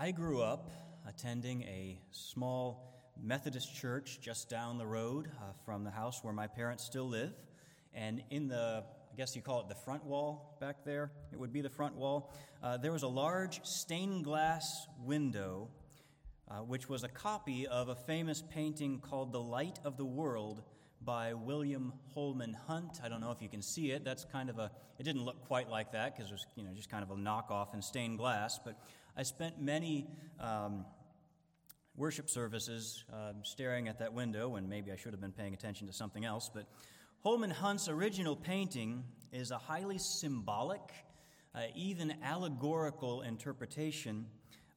I grew up attending a small Methodist church just down the road uh, from the house where my parents still live. And in the, I guess you call it the front wall back there, it would be the front wall, uh, there was a large stained glass window, uh, which was a copy of a famous painting called The Light of the World by William Holman Hunt. I don't know if you can see it. That's kind of a, it didn't look quite like that because it was, you know, just kind of a knockoff in stained glass. But I spent many um, worship services uh, staring at that window, and maybe I should have been paying attention to something else. But Holman Hunt's original painting is a highly symbolic, uh, even allegorical interpretation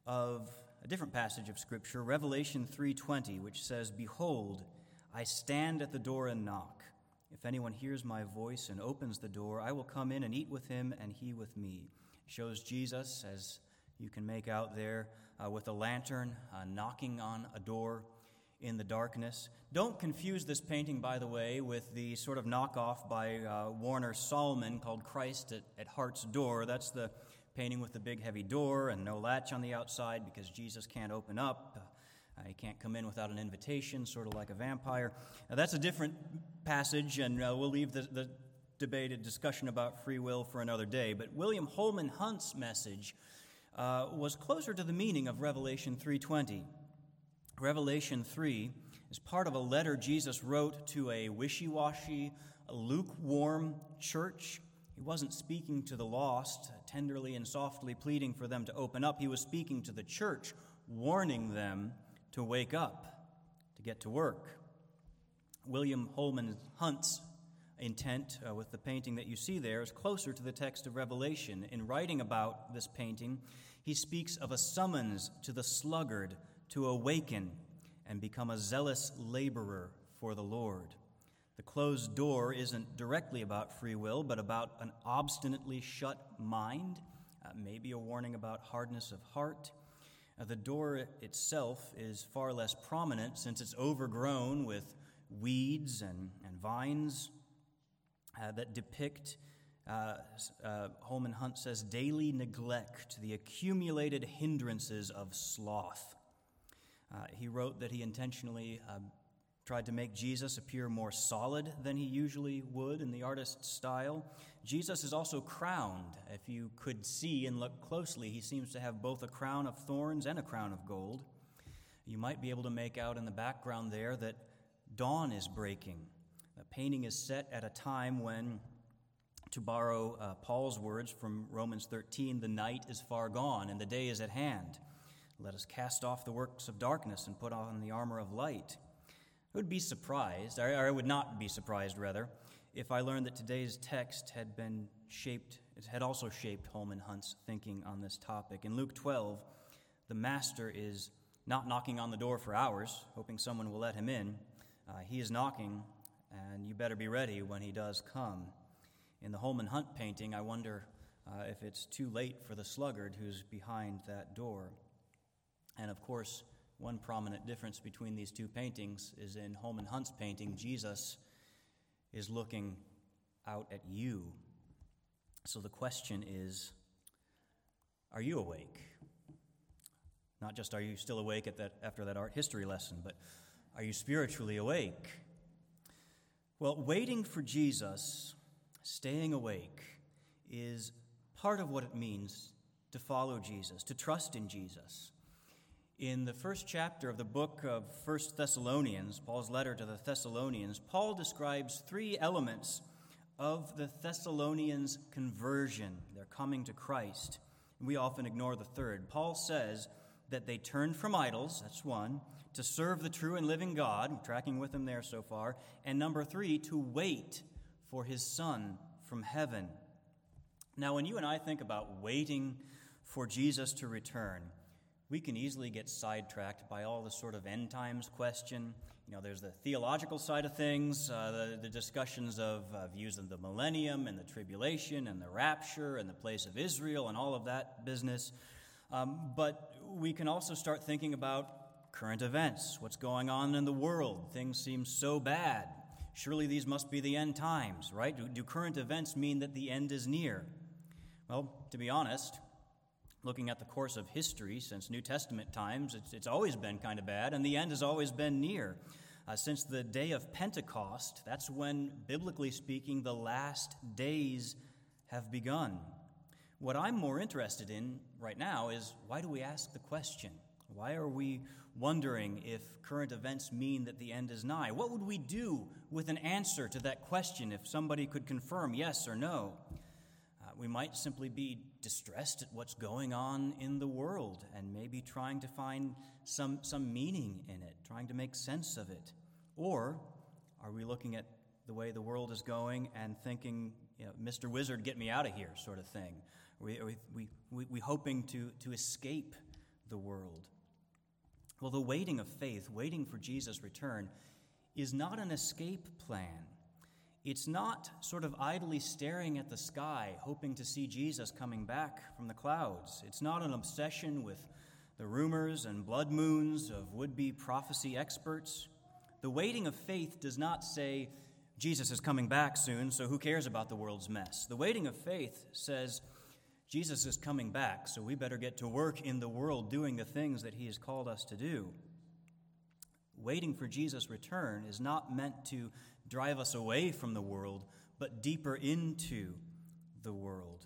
of a different passage of Scripture, Revelation 3:20, which says, "Behold, I stand at the door and knock. If anyone hears my voice and opens the door, I will come in and eat with him, and he with me." Shows Jesus as you can make out there uh, with a lantern uh, knocking on a door in the darkness. Don't confuse this painting, by the way, with the sort of knockoff by uh, Warner Sallman called Christ at, at Heart's Door. That's the painting with the big heavy door and no latch on the outside because Jesus can't open up. Uh, he can't come in without an invitation, sort of like a vampire. Now, that's a different passage, and uh, we'll leave the, the debated discussion about free will for another day. But William Holman Hunt's message uh, was closer to the meaning of Revelation 3:20. Revelation 3 is part of a letter Jesus wrote to a wishy-washy, lukewarm church. He wasn't speaking to the lost, tenderly and softly pleading for them to open up. He was speaking to the church, warning them to wake up, to get to work. William Holman Hunt's intent uh, with the painting that you see there is closer to the text of Revelation. In writing about this painting, he speaks of a summons to the sluggard to awaken and become a zealous laborer for the Lord. The closed door isn't directly about free will, but about an obstinately shut mind, uh, maybe a warning about hardness of heart. Uh, the door itself is far less prominent since it's overgrown with weeds and, and vines uh, that depict, uh, uh, Holman Hunt says, daily neglect, the accumulated hindrances of sloth. Uh, he wrote that he intentionally uh, tried to make Jesus appear more solid than he usually would in the artist's style. Jesus is also crowned. If you could see and look closely, he seems to have both a crown of thorns and a crown of gold. You might be able to make out in the background there that dawn is breaking. Painting is set at a time when, to borrow uh, Paul's words from Romans 13, the night is far gone and the day is at hand. Let us cast off the works of darkness and put on the armor of light. I would be surprised, or I would not be surprised, rather, if I learned that today's text had been shaped, it had also shaped Holman Hunt's thinking on this topic. In Luke 12, the master is not knocking on the door for hours, hoping someone will let him in. Uh, he is knocking and you better be ready when he does come. In the Holman Hunt painting, I wonder uh, if it's too late for the sluggard who's behind that door. And of course, one prominent difference between these two paintings is in Holman Hunt's painting, Jesus is looking out at you. So the question is are you awake? Not just are you still awake at that, after that art history lesson, but are you spiritually awake? Well, waiting for Jesus, staying awake, is part of what it means to follow Jesus, to trust in Jesus. In the first chapter of the book of First Thessalonians, Paul's letter to the Thessalonians, Paul describes three elements of the Thessalonians' conversion, their coming to Christ. We often ignore the third. Paul says that they turned from idols, that's one to serve the true and living God, tracking with him there so far, and number three, to wait for his Son from heaven. Now, when you and I think about waiting for Jesus to return, we can easily get sidetracked by all the sort of end times question. You know, there's the theological side of things, uh, the, the, discussions of uh, views of the millennium and the tribulation and the rapture and the place of Israel and all of that business. Um, but we can also start thinking about current events, what's going on in the world. Things seem so bad. Surely these must be the end times, right? Do, do current events mean that the end is near? Well, to be honest, Looking at the course of history since New Testament times, it's, it's always been kind of bad, and the end has always been near. Uh, since the day of Pentecost, that's when, biblically speaking, the last days have begun. What I'm more interested in right now is why do we ask the question? Why are we wondering if current events mean that the end is nigh? What would we do with an answer to that question if somebody could confirm yes or no? Uh, we might simply be distressed at what's going on in the world and maybe trying to find some, some meaning in it, trying to make sense of it. Or are we looking at the way the world is going and thinking, you know, Mr. Wizard, get me out of here, sort of thing? Are we, are we, we, we, hoping to, to escape the world? Well, the waiting of faith, waiting for Jesus' return, is not an escape plan. It's not sort of idly staring at the sky, hoping to see Jesus coming back from the clouds. It's not an obsession with the rumors and blood moons of would be prophecy experts. The waiting of faith does not say, Jesus is coming back soon, so who cares about the world's mess? The waiting of faith says, Jesus is coming back, so we better get to work in the world doing the things that he has called us to do. Waiting for Jesus' return is not meant to drive us away from the world, but deeper into the world.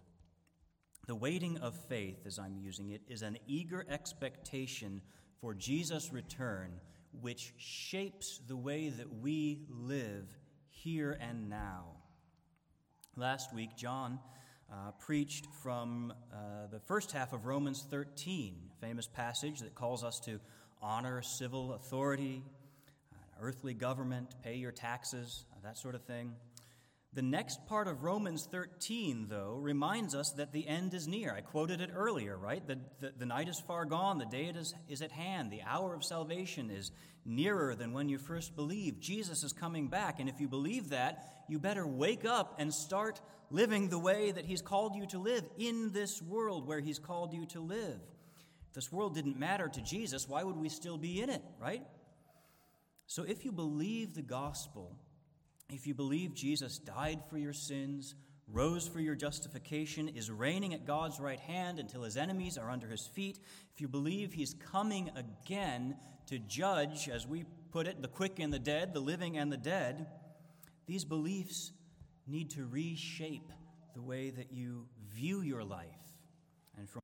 The waiting of faith, as I'm using it, is an eager expectation for Jesus' return, which shapes the way that we live here and now. Last week, John uh, preached from uh, the first half of Romans 13, a famous passage that calls us to honor civil authority, uh, earthly government, pay your taxes, uh, that sort of thing. The next part of Romans 13, though, reminds us that the end is near. I quoted it earlier, right? The, the, the night is far gone, the day is, is at hand, the hour of salvation is nearer than when you first believed. Jesus is coming back, and if you believe that, you better wake up and start living the way that He's called you to live in this world where He's called you to live. If this world didn't matter to Jesus, why would we still be in it, right? So if you believe the gospel, if you believe Jesus died for your sins, rose for your justification, is reigning at God's right hand until his enemies are under his feet, if you believe he's coming again to judge, as we put it, the quick and the dead, the living and the dead, these beliefs need to reshape the way that you view your life and from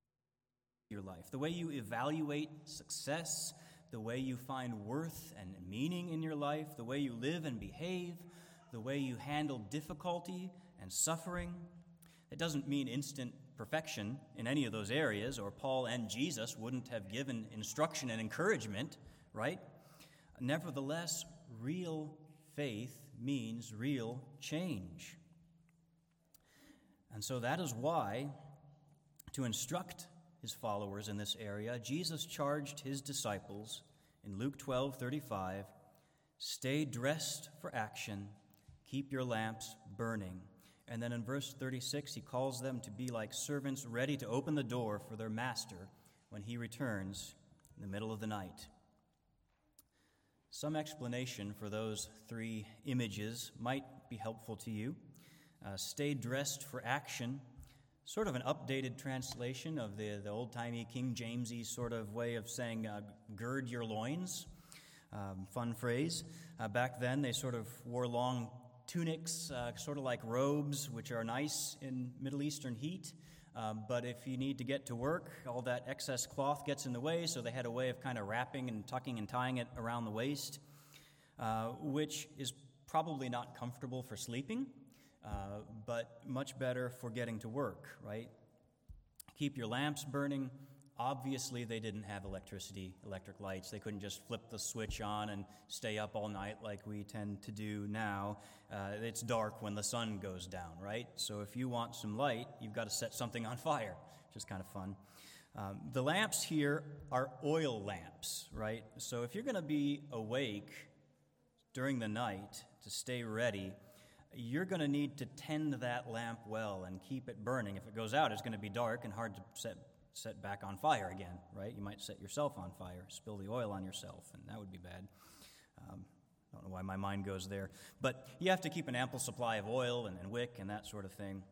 your life, the way you evaluate success, the way you find worth and meaning in your life, the way you live and behave, the way you handle difficulty and suffering. It doesn't mean instant perfection in any of those areas, or Paul and Jesus wouldn't have given instruction and encouragement, right? Nevertheless, real faith means real change. And so that is why, to instruct his followers in this area, Jesus charged his disciples in Luke 12 35 stay dressed for action, keep your lamps burning. And then in verse 36, he calls them to be like servants ready to open the door for their master when he returns in the middle of the night. Some explanation for those three images might be helpful to you. Uh, stay dressed for action, sort of an updated translation of the, the old timey King Jamesy sort of way of saying, uh, gird your loins. Um, fun phrase. Uh, back then, they sort of wore long tunics, uh, sort of like robes, which are nice in Middle Eastern heat. Um, but if you need to get to work, all that excess cloth gets in the way, so they had a way of kind of wrapping and tucking and tying it around the waist, uh, which is probably not comfortable for sleeping, uh, but much better for getting to work, right? Keep your lamps burning. Obviously, they didn't have electricity, electric lights. They couldn't just flip the switch on and stay up all night like we tend to do now. Uh, it's dark when the sun goes down, right? So if you want some light, you've got to set something on fire, which is kind of fun. Um, the lamps here are oil lamps, right? So if you're going to be awake during the night to stay ready, you're going to need to tend that lamp well and keep it burning. If it goes out, it's going to be dark and hard to set, set back on fire again, right? You might set yourself on fire, spill the oil on yourself, and that would be bad. Um, I don't know why my mind goes there. But you have to keep an ample supply of oil and, and wick and that sort of thing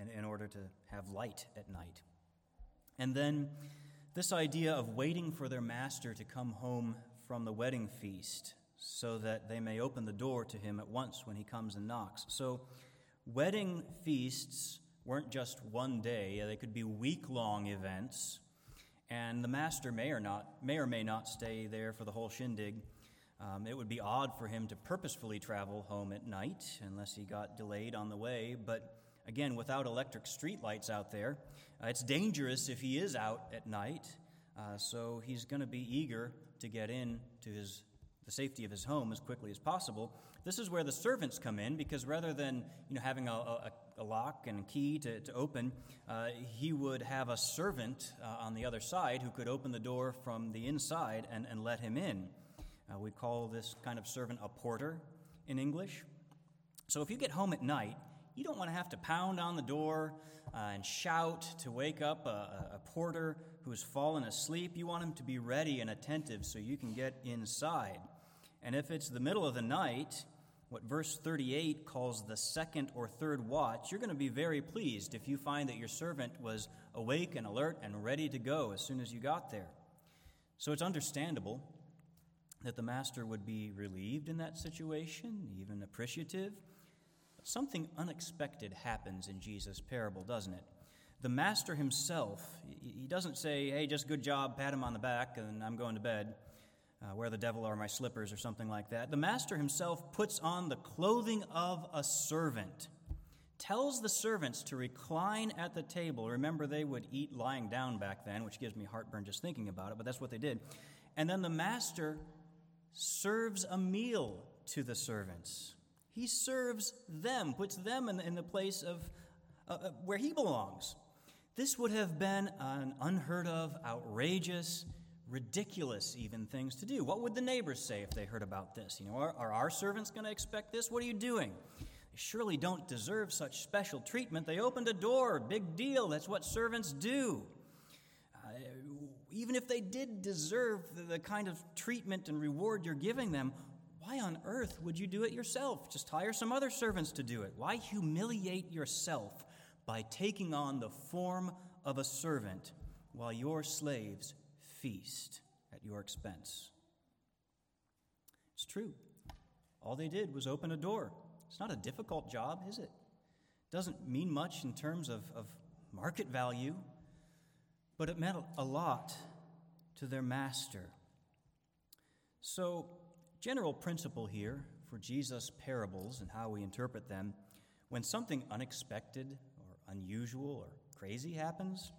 in, in order to have light at night. And then this idea of waiting for their master to come home from the wedding feast so that they may open the door to him at once when he comes and knocks. So, wedding feasts weren't just one day, they could be week long events, and the master may or, not, may or may not stay there for the whole shindig. Um, it would be odd for him to purposefully travel home at night unless he got delayed on the way, but again, without electric streetlights out there, uh, it's dangerous if he is out at night. Uh, so he's going to be eager to get in to his the safety of his home as quickly as possible. This is where the servants come in because rather than you know, having a, a, a lock and a key to, to open, uh, he would have a servant uh, on the other side who could open the door from the inside and, and let him in. Uh, we call this kind of servant a porter in English. So if you get home at night, you don't want to have to pound on the door uh, and shout to wake up a, a porter who has fallen asleep. You want him to be ready and attentive so you can get inside. And if it's the middle of the night, what verse 38 calls the second or third watch, you're going to be very pleased if you find that your servant was awake and alert and ready to go as soon as you got there. So it's understandable that the master would be relieved in that situation, even appreciative. But something unexpected happens in Jesus' parable, doesn't it? The master himself, he doesn't say, hey, just good job, pat him on the back, and I'm going to bed uh, Where the devil are my slippers, or something like that. The master himself puts on the clothing of a servant, tells the servants to recline at the table. Remember, they would eat lying down back then, which gives me heartburn just thinking about it, but that's what they did. And then the master serves a meal to the servants. He serves them, puts them in, in the place of uh, uh where he belongs. This would have been an unheard of, outrageous, ridiculous even things to do. What would the neighbors say if they heard about this? You know, are, are our servants going to expect this? What are you doing? They surely don't deserve such special treatment. They opened a door, big deal. That's what servants do. Uh, even if they did deserve the, the kind of treatment and reward you're giving them, why on earth would you do it yourself? Just hire some other servants to do it. Why humiliate yourself by taking on the form of a servant while your slaves feast at your expense. It's true. All they did was open a door. It's not a difficult job, is it? Doesn't mean much in terms of, of market value, but it meant a lot to their master. So, general principle here for Jesus' parables and how we interpret them when something unexpected or unusual or crazy happens,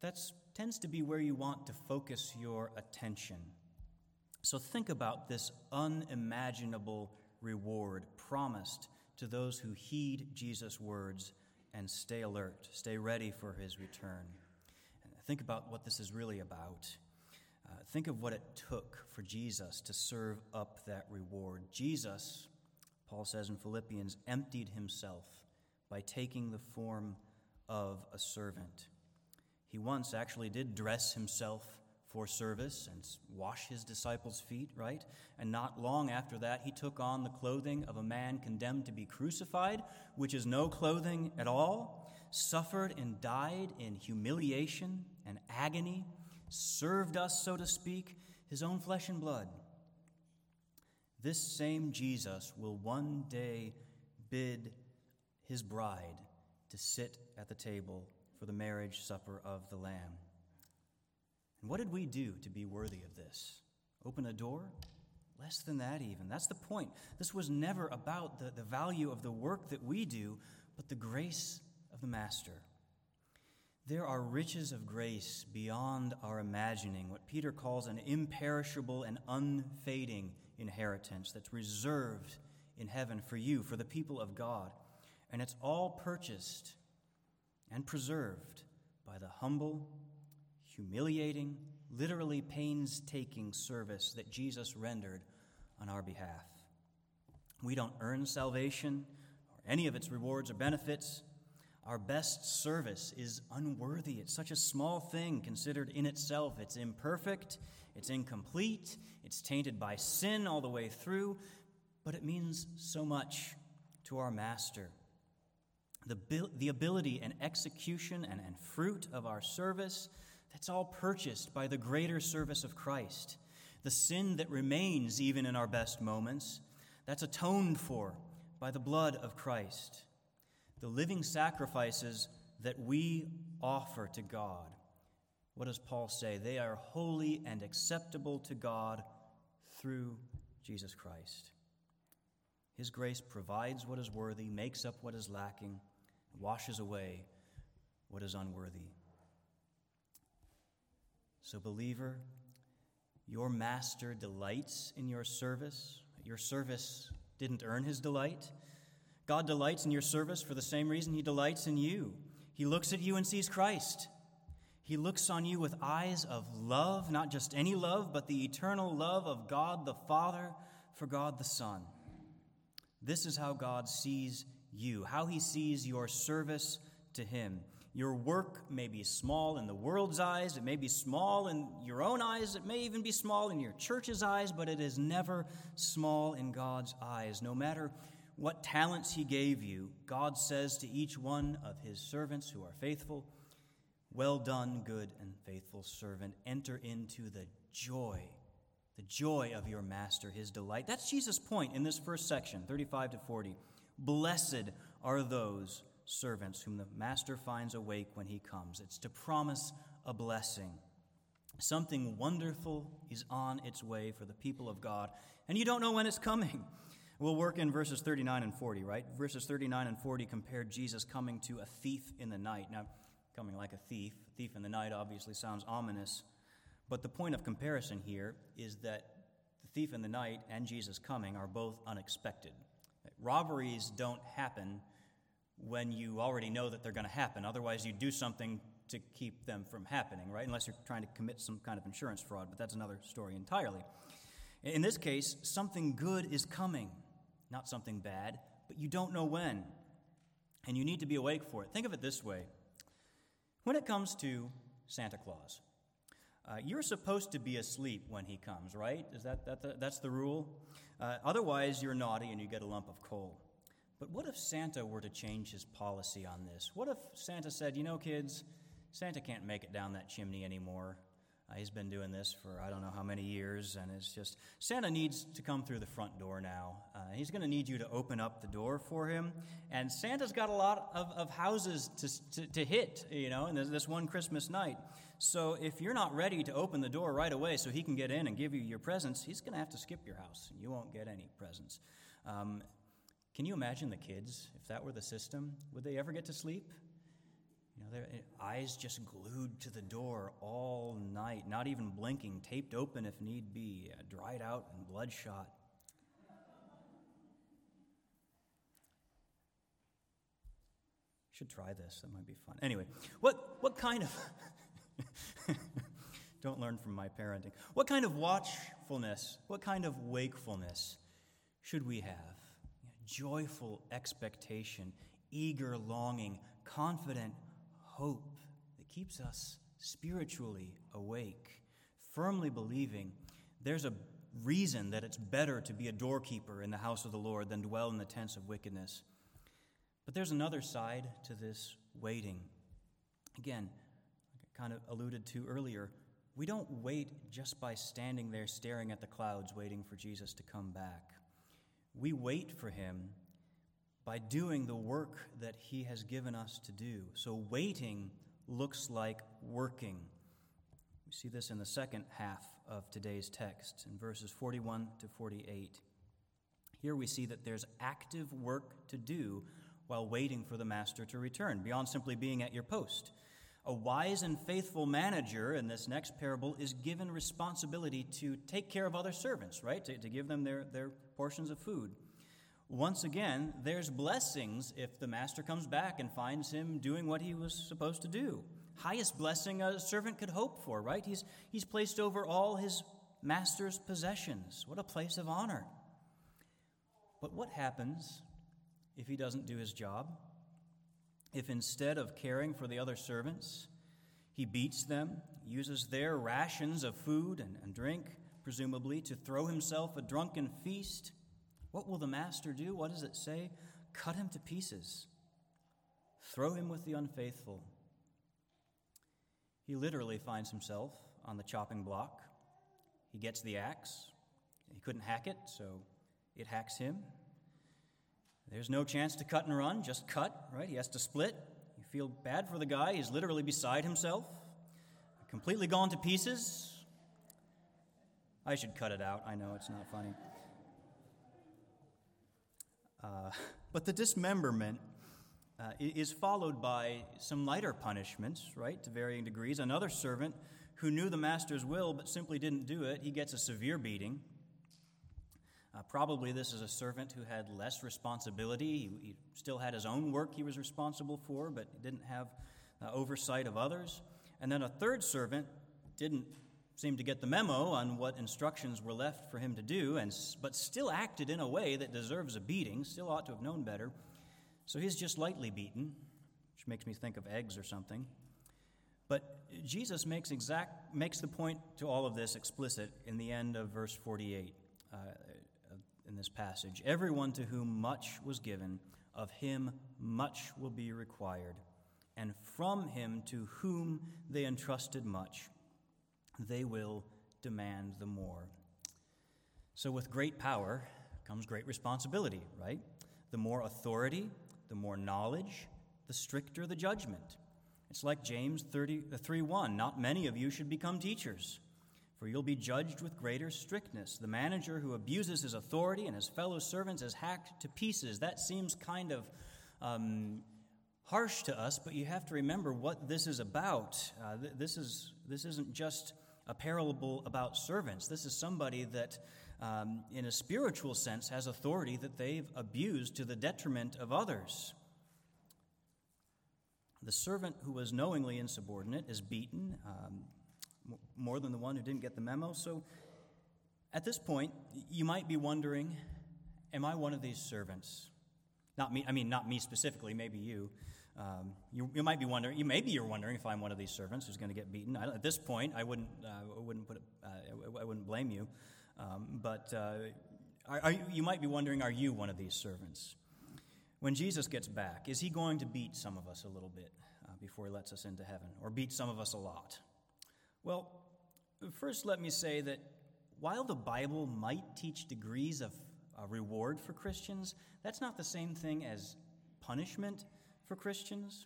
that's tends to be where you want to focus your attention. So think about this unimaginable reward promised to those who heed Jesus' words and stay alert, stay ready for his return. Think about what this is really about. Uh, think of what it took for Jesus to serve up that reward. Jesus, Paul says in Philippians, emptied himself by taking the form of a servant. He once actually did dress himself for service and wash his disciples' feet, right? And not long after that, he took on the clothing of a man condemned to be crucified, which is no clothing at all, suffered and died in humiliation and agony, served us, so to speak, his own flesh and blood. This same Jesus will one day bid his bride to sit at the table for the marriage supper of the Lamb. And what did we do to be worthy of this? Open a door? Less than that, even. That's the point. This was never about the, the value of the work that we do, but the grace of the Master. There are riches of grace beyond our imagining, what Peter calls an imperishable and unfading inheritance that's reserved in heaven for you, for the people of God. And it's all purchased and preserved by the humble, humiliating, literally painstaking service that Jesus rendered on our behalf. We don't earn salvation or any of its rewards or benefits. Our best service is unworthy. It's such a small thing considered in itself. It's imperfect, it's incomplete, it's tainted by sin all the way through, but it means so much to our Master the, the ability and execution and, and fruit of our service, that's all purchased by the greater service of Christ. The sin that remains even in our best moments, that's atoned for by the blood of Christ. The living sacrifices that we offer to God, what does Paul say? They are holy and acceptable to God through Jesus Christ. His grace provides what is worthy, makes up what is lacking, washes away what is unworthy. So, believer, your master delights in your service. Your service didn't earn his delight. God delights in your service for the same reason he delights in you. He looks at you and sees Christ. He looks on you with eyes of love, not just any love, but the eternal love of God the Father for God the Son. This is how God sees you, how he sees your service to him. Your work may be small in the world's eyes, it may be small in your own eyes, it may even be small in your church's eyes, but it is never small in God's eyes. No matter what talents he gave you, God says to each one of his servants who are faithful, Well done, good and faithful servant. Enter into the joy, the joy of your master, his delight. That's Jesus' point in this first section, 35 to 40. Blessed are those servants whom the master finds awake when he comes. It's to promise a blessing. Something wonderful is on its way for the people of God, and you don't know when it's coming. We'll work in verses 39 and 40, right? Verses 39 and 40 compare Jesus coming to a thief in the night. Now, coming like a thief, thief in the night obviously sounds ominous, but the point of comparison here is that the thief in the night and Jesus coming are both unexpected. Robberies don't happen when you already know that they're going to happen. Otherwise, you do something to keep them from happening, right? Unless you're trying to commit some kind of insurance fraud, but that's another story entirely. In this case, something good is coming, not something bad, but you don't know when. And you need to be awake for it. Think of it this way when it comes to Santa Claus, uh, you're supposed to be asleep when he comes, right? Is that, that the, that's the rule? Uh, otherwise, you're naughty and you get a lump of coal. But what if Santa were to change his policy on this? What if Santa said, you know, kids, Santa can't make it down that chimney anymore? Uh, he's been doing this for I don't know how many years, and it's just Santa needs to come through the front door now. Uh, he's going to need you to open up the door for him. And Santa's got a lot of, of houses to, to, to hit, you know, and this one Christmas night. So if you're not ready to open the door right away so he can get in and give you your presents, he's going to have to skip your house, and you won't get any presents. Um, can you imagine the kids if that were the system? Would they ever get to sleep? You know, their eyes just glued to the door all night, not even blinking, taped open if need be, uh, dried out and bloodshot. Should try this. That might be fun. Anyway, what, what kind of. Don't learn from my parenting. What kind of watchfulness, what kind of wakefulness should we have? Joyful expectation, eager longing, confident hope that keeps us spiritually awake, firmly believing there's a reason that it's better to be a doorkeeper in the house of the Lord than dwell in the tents of wickedness. But there's another side to this waiting. Again, like I kind of alluded to earlier, we don't wait just by standing there staring at the clouds waiting for Jesus to come back. We wait for him by doing the work that He has given us to do. So, waiting looks like working. We see this in the second half of today's text, in verses 41 to 48. Here we see that there's active work to do while waiting for the master to return, beyond simply being at your post. A wise and faithful manager in this next parable is given responsibility to take care of other servants, right? To, to give them their, their portions of food. Once again, there's blessings if the master comes back and finds him doing what he was supposed to do. Highest blessing a servant could hope for, right? He's, he's placed over all his master's possessions. What a place of honor. But what happens if he doesn't do his job? If instead of caring for the other servants, he beats them, uses their rations of food and, and drink, presumably, to throw himself a drunken feast? What will the master do? What does it say? Cut him to pieces. throw him with the unfaithful. He literally finds himself on the chopping block. He gets the axe. He couldn't hack it, so it hacks him. There's no chance to cut and run, just cut, right? He has to split. You feel bad for the guy. He's literally beside himself, completely gone to pieces. I should cut it out. I know it's not funny. Uh, but the dismemberment uh, is followed by some lighter punishments, right, to varying degrees. Another servant who knew the master's will but simply didn't do it, he gets a severe beating. Uh, probably this is a servant who had less responsibility. He, he, still had his own work he was responsible for, but didn't have uh, oversight of others. And then a third servant didn't seem to get the memo on what instructions were left for him to do, and, but still acted in a way that deserves a beating, still ought to have known better. So he's just lightly beaten, which makes me think of eggs or something. But Jesus makes, exact, makes the point to all of this explicit in the end of verse 48 uh, in this passage. Everyone to whom much was given, of him much will be required. And from him to whom they entrusted much, they will demand the more. So, with great power comes great responsibility, right? The more authority, the more knowledge, the stricter the judgment. It's like James 30, uh, 3 1 Not many of you should become teachers, for you'll be judged with greater strictness. The manager who abuses his authority and his fellow servants is hacked to pieces. That seems kind of um, harsh to us, but you have to remember what this is about. Uh, th- this, is, this isn't just a parable about servants. This is somebody that, um, in a spiritual sense, has authority that they've abused to the detriment of others. The servant who was knowingly insubordinate is beaten um, more than the one who didn't get the memo. So, at this point, you might be wondering Am I one of these servants? Not me, I mean, not me specifically, maybe you. Um, you, you, might be wondering, you maybe you're wondering if I'm one of these servants who's going to get beaten. at this point, I wouldn't, uh, I wouldn't put, it, uh, I wouldn't blame you. Um, but uh, are, are, you might be wondering, are you one of these servants? When Jesus gets back, is he going to beat some of us a little bit uh, before he lets us into heaven, or beat some of us a lot? Well, first, let me say that while the Bible might teach degrees of reward for Christians, that's not the same thing as punishment for Christians.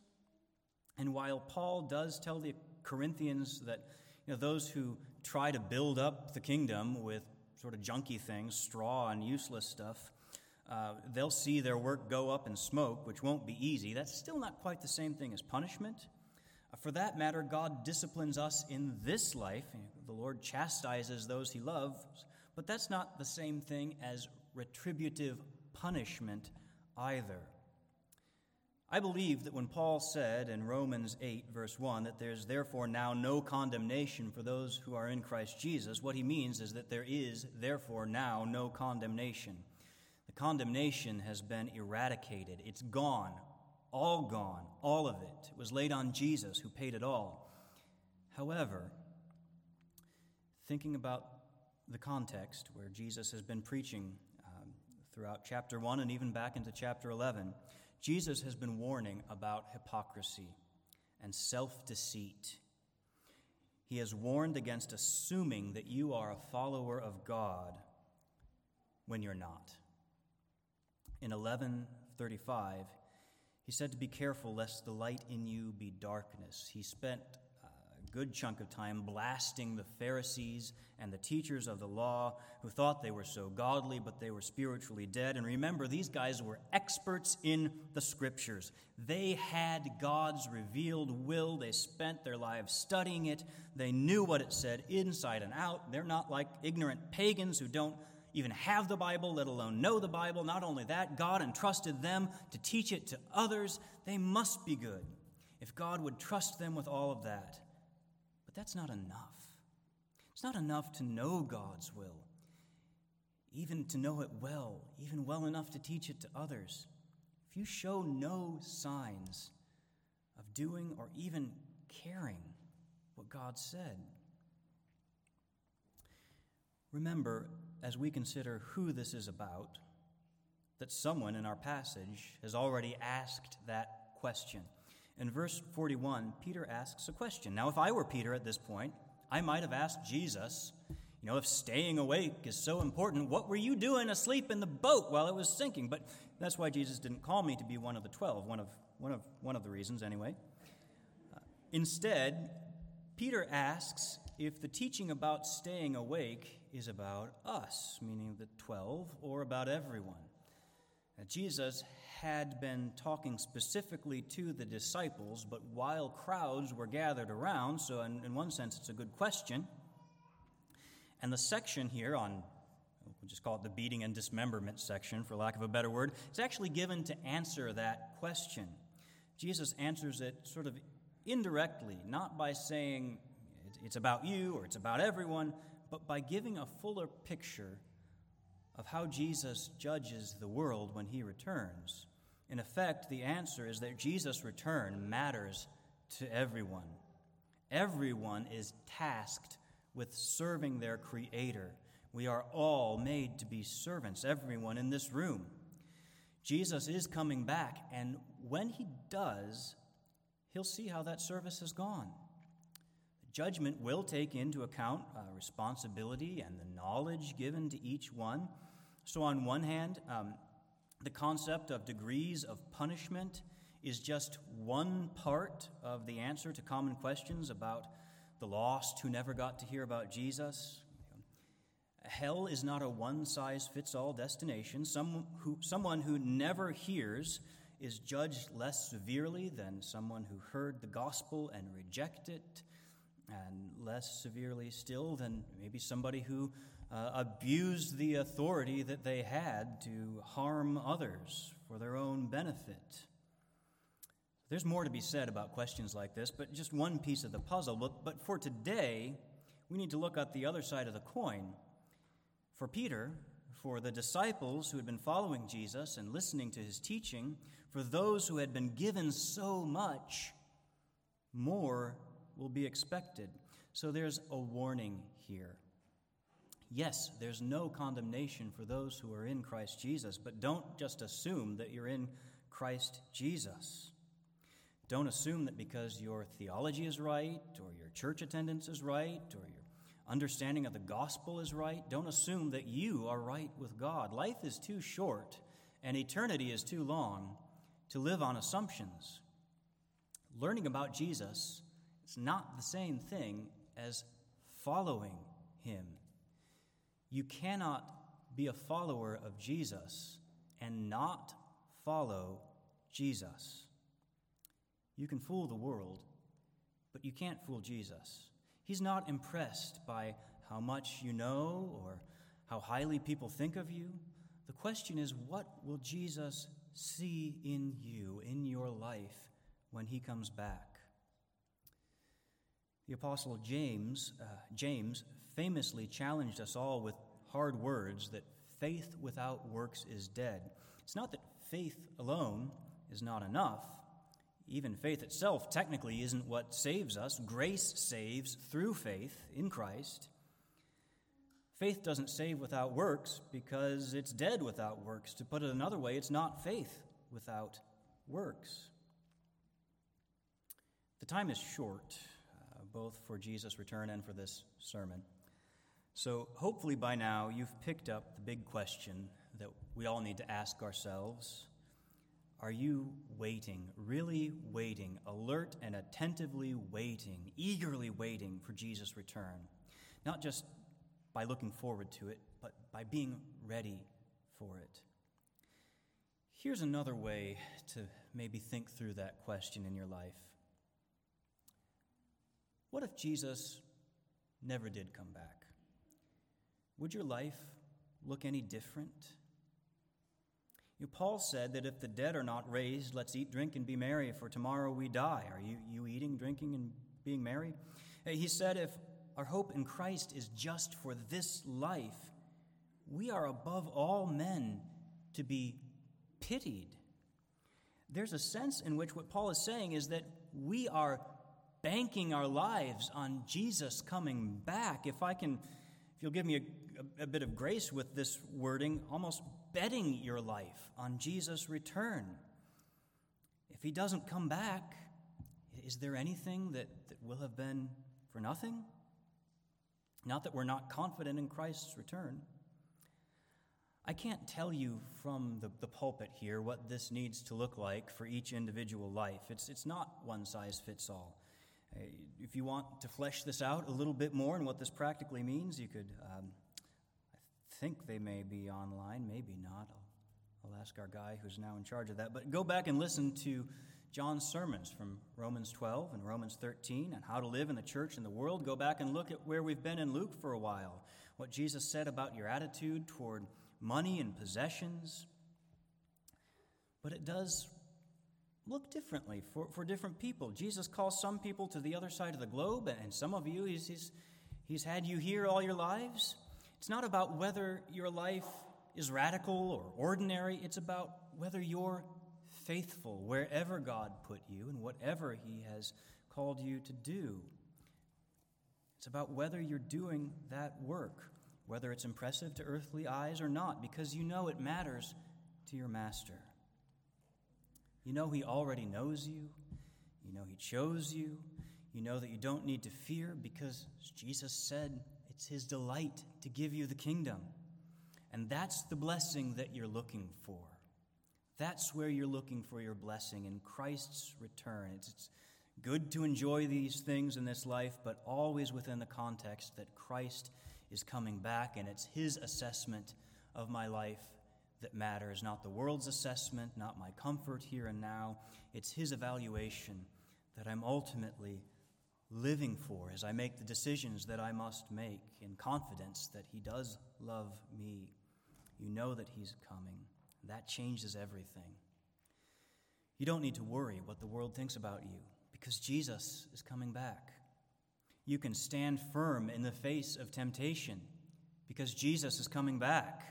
And while Paul does tell the Corinthians that you know, those who try to build up the kingdom with sort of junky things, straw and useless stuff, uh, they'll see their work go up in smoke, which won't be easy. That's still not quite the same thing as punishment. Uh, for that matter, God disciplines us in this life. The Lord chastises those he loves, but that's not the same thing as retributive punishment either. I believe that when Paul said in Romans 8, verse 1, that there's therefore now no condemnation for those who are in Christ Jesus, what he means is that there is therefore now no condemnation. The condemnation has been eradicated, it's gone, all gone, all of it. It was laid on Jesus who paid it all. However, thinking about the context where Jesus has been preaching um, throughout chapter 1 and even back into chapter 11, Jesus has been warning about hypocrisy and self deceit. He has warned against assuming that you are a follower of God when you're not. In 1135, he said to be careful lest the light in you be darkness. He spent good chunk of time blasting the Pharisees and the teachers of the law who thought they were so godly, but they were spiritually dead. And remember, these guys were experts in the scriptures. They had God's revealed will, they spent their lives studying it, they knew what it said inside and out. They're not like ignorant pagans who don't even have the Bible, let alone know the Bible. Not only that, God entrusted them to teach it to others. They must be good if God would trust them with all of that that's not enough. It's not enough to know God's will, even to know it well, even well enough to teach it to others. If you show no signs of doing or even caring what God said, remember, as we consider who this is about, that someone in our passage has already asked that question. In verse 41, Peter asks a question. Now, if I were Peter at this point, I might have asked Jesus, you know, if staying awake is so important, what were you doing asleep in the boat while it was sinking? But that's why Jesus didn't call me to be one of the twelve, one of, one of, one of the reasons, anyway. Uh, instead, Peter asks if the teaching about staying awake is about us, meaning the twelve, or about everyone. Now, Jesus had been talking specifically to the disciples, but while crowds were gathered around, so in, in one sense it's a good question. And the section here on, we'll just call it the beating and dismemberment section, for lack of a better word, is actually given to answer that question. Jesus answers it sort of indirectly, not by saying it's about you or it's about everyone, but by giving a fuller picture of how Jesus judges the world when he returns. In effect, the answer is that Jesus' return matters to everyone. Everyone is tasked with serving their Creator. We are all made to be servants, everyone in this room. Jesus is coming back, and when he does, he'll see how that service has gone. Judgment will take into account uh, responsibility and the knowledge given to each one. So, on one hand, um, the concept of degrees of punishment is just one part of the answer to common questions about the lost who never got to hear about Jesus. Hell is not a one size fits all destination. Some who, someone who never hears is judged less severely than someone who heard the gospel and rejected it and less severely still than maybe somebody who uh, abused the authority that they had to harm others for their own benefit. There's more to be said about questions like this, but just one piece of the puzzle. But, but for today, we need to look at the other side of the coin. For Peter, for the disciples who had been following Jesus and listening to his teaching, for those who had been given so much, more will be expected. So there's a warning here. Yes, there's no condemnation for those who are in Christ Jesus, but don't just assume that you're in Christ Jesus. Don't assume that because your theology is right, or your church attendance is right, or your understanding of the gospel is right, don't assume that you are right with God. Life is too short, and eternity is too long to live on assumptions. Learning about Jesus is not the same thing as following him. You cannot be a follower of Jesus and not follow Jesus. You can fool the world, but you can't fool Jesus. He's not impressed by how much you know or how highly people think of you. The question is, what will Jesus see in you, in your life, when he comes back? The Apostle James, uh, James famously challenged us all with hard words that faith without works is dead. It's not that faith alone is not enough. Even faith itself technically isn't what saves us. Grace saves through faith in Christ. Faith doesn't save without works because it's dead without works. To put it another way, it's not faith without works. The time is short uh, both for Jesus' return and for this sermon. So, hopefully, by now, you've picked up the big question that we all need to ask ourselves Are you waiting, really waiting, alert and attentively waiting, eagerly waiting for Jesus' return? Not just by looking forward to it, but by being ready for it. Here's another way to maybe think through that question in your life. What if Jesus never did come back? Would your life look any different? You, Paul said that if the dead are not raised, let's eat, drink, and be merry, for tomorrow we die. Are you, you eating, drinking, and being merry? He said if our hope in Christ is just for this life, we are above all men to be pitied. There's a sense in which what Paul is saying is that we are banking our lives on Jesus coming back. If I can, if you'll give me a, a, bit of grace with this wording, almost betting your life on Jesus' return. If he doesn't come back, is there anything that, that will have been for nothing? Not that we're not confident in Christ's return. I can't tell you from the, the pulpit here what this needs to look like for each individual life. It's, it's not one size fits all. Uh, if you want to flesh this out a little bit more and what this practically means, you could. Um, think they may be online, maybe not. I'll, I'll ask our guy who's now in charge of that. But go back and listen to John's sermons from Romans 12 and Romans 13 and how to live in the church and the world. Go back and look at where we've been in Luke for a while. What Jesus said about your attitude toward money and possessions. But it does look differently for, for different people. Jesus calls some people to the other side of the globe, and some of you, he's, he's, he's had you here all your lives. It's not about whether your life is radical or ordinary, it's about whether you're faithful wherever God put you and whatever He has called you to do. It's about whether you're doing that work whether it's impressive to earthly eyes or not, because you know it matters to your master. You know he already knows you, you know he chose you, you know that you don't need to fear because Jesus said it's his delight to give you the kingdom. And that's the blessing that you're looking for. That's where you're looking for your blessing in Christ's return. It's, it's good to enjoy these things in this life, but always within the context that Christ is coming back, and it's His assessment of my life that matters, not the world's assessment, not my comfort here and now. It's His evaluation that I'm ultimately living for as I make the decisions that I must make in confidence that He does love me. You know that He's coming. That changes everything. You don't need to worry what the world thinks about you because Jesus is coming back. You can stand firm in the face of temptation because Jesus is coming back.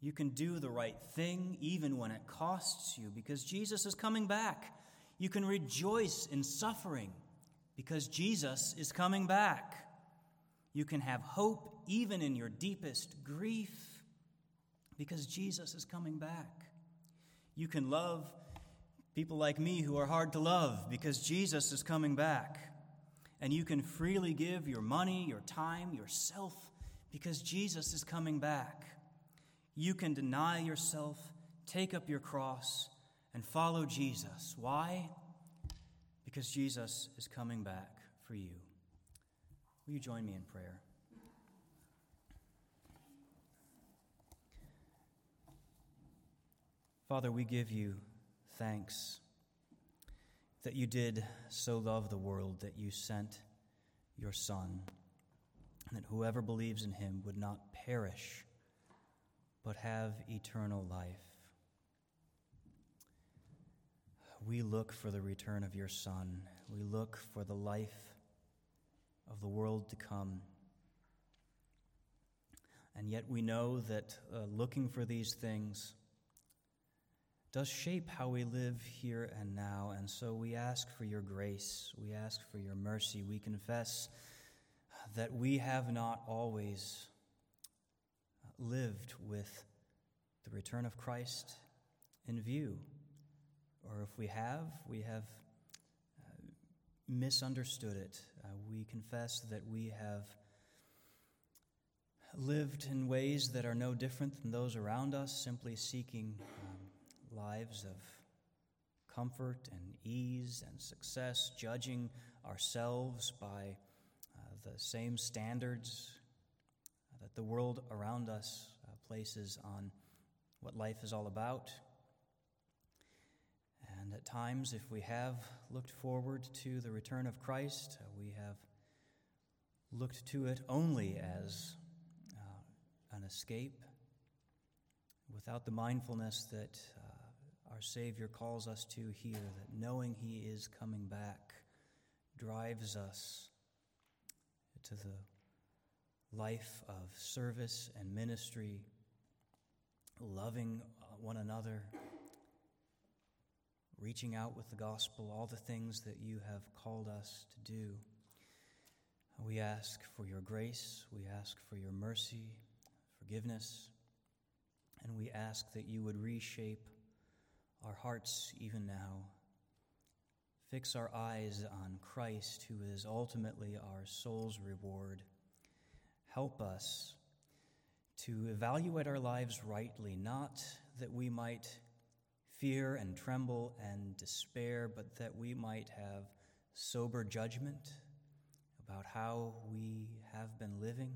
You can do the right thing even when it costs you because Jesus is coming back. You can rejoice in suffering because Jesus is coming back. You can have hope even in your deepest grief because Jesus is coming back. You can love people like me who are hard to love because Jesus is coming back and you can freely give your money, your time, yourself, because Jesus is coming back. You can deny yourself, take up your cross, and follow Jesus. Why? Because Jesus is coming back for you. Will you join me in prayer? Father, we give you thanks that you did so love the world that you sent your Son, and that whoever believes in him would not perish, but have eternal life. We look for the return of your Son. We look for the life of the world to come. And yet we know that uh, looking for these things does shape how we live here and now. And so we ask for your grace, we ask for your mercy. We confess that we have not always lived with the return of Christ in view. Or if we have, we have uh, misunderstood it. Uh, we confess that we have lived in ways that are no different than those around us, simply seeking lives of comfort and ease and success, judging ourselves by uh, the same standards that the world around us uh, places on what life is all about. And at times, if we have looked forward to the return of Christ, uh, we have looked to it only as uh, an escape without the mindfulness that uh, our Savior calls us to here that knowing He is coming back drives us to the life of service and ministry, loving one another, reaching out with the gospel, all the things that you have called us to do. We ask for your grace, we ask for your mercy, forgiveness, and we ask that you would reshape our hearts even now. Fix our eyes on Christ, who is ultimately our soul's reward. Help us to evaluate our lives rightly, not that we might fear and tremble and despair, but that we might have sober judgment about how we have been living,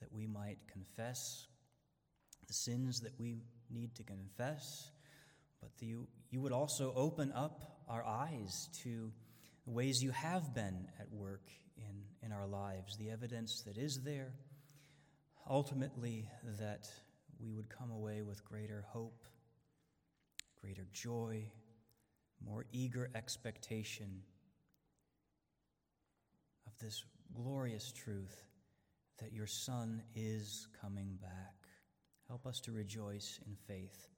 that we might confess the sins that we need to confess, but you, you would also open up our eyes to the ways you have been at work in, in our lives, the evidence that is there. Ultimately, that we would come away with greater hope, greater joy, more eager expectation of this glorious truth that your Son is coming back. Help us to rejoice in faith,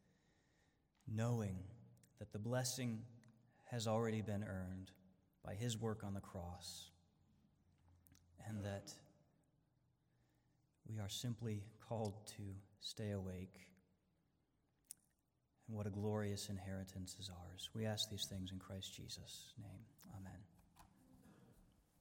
knowing that the blessing has already been earned by his work on the cross, and that we are simply called to stay awake. And what a glorious inheritance is ours. We ask these things in Christ Jesus' name. Amen.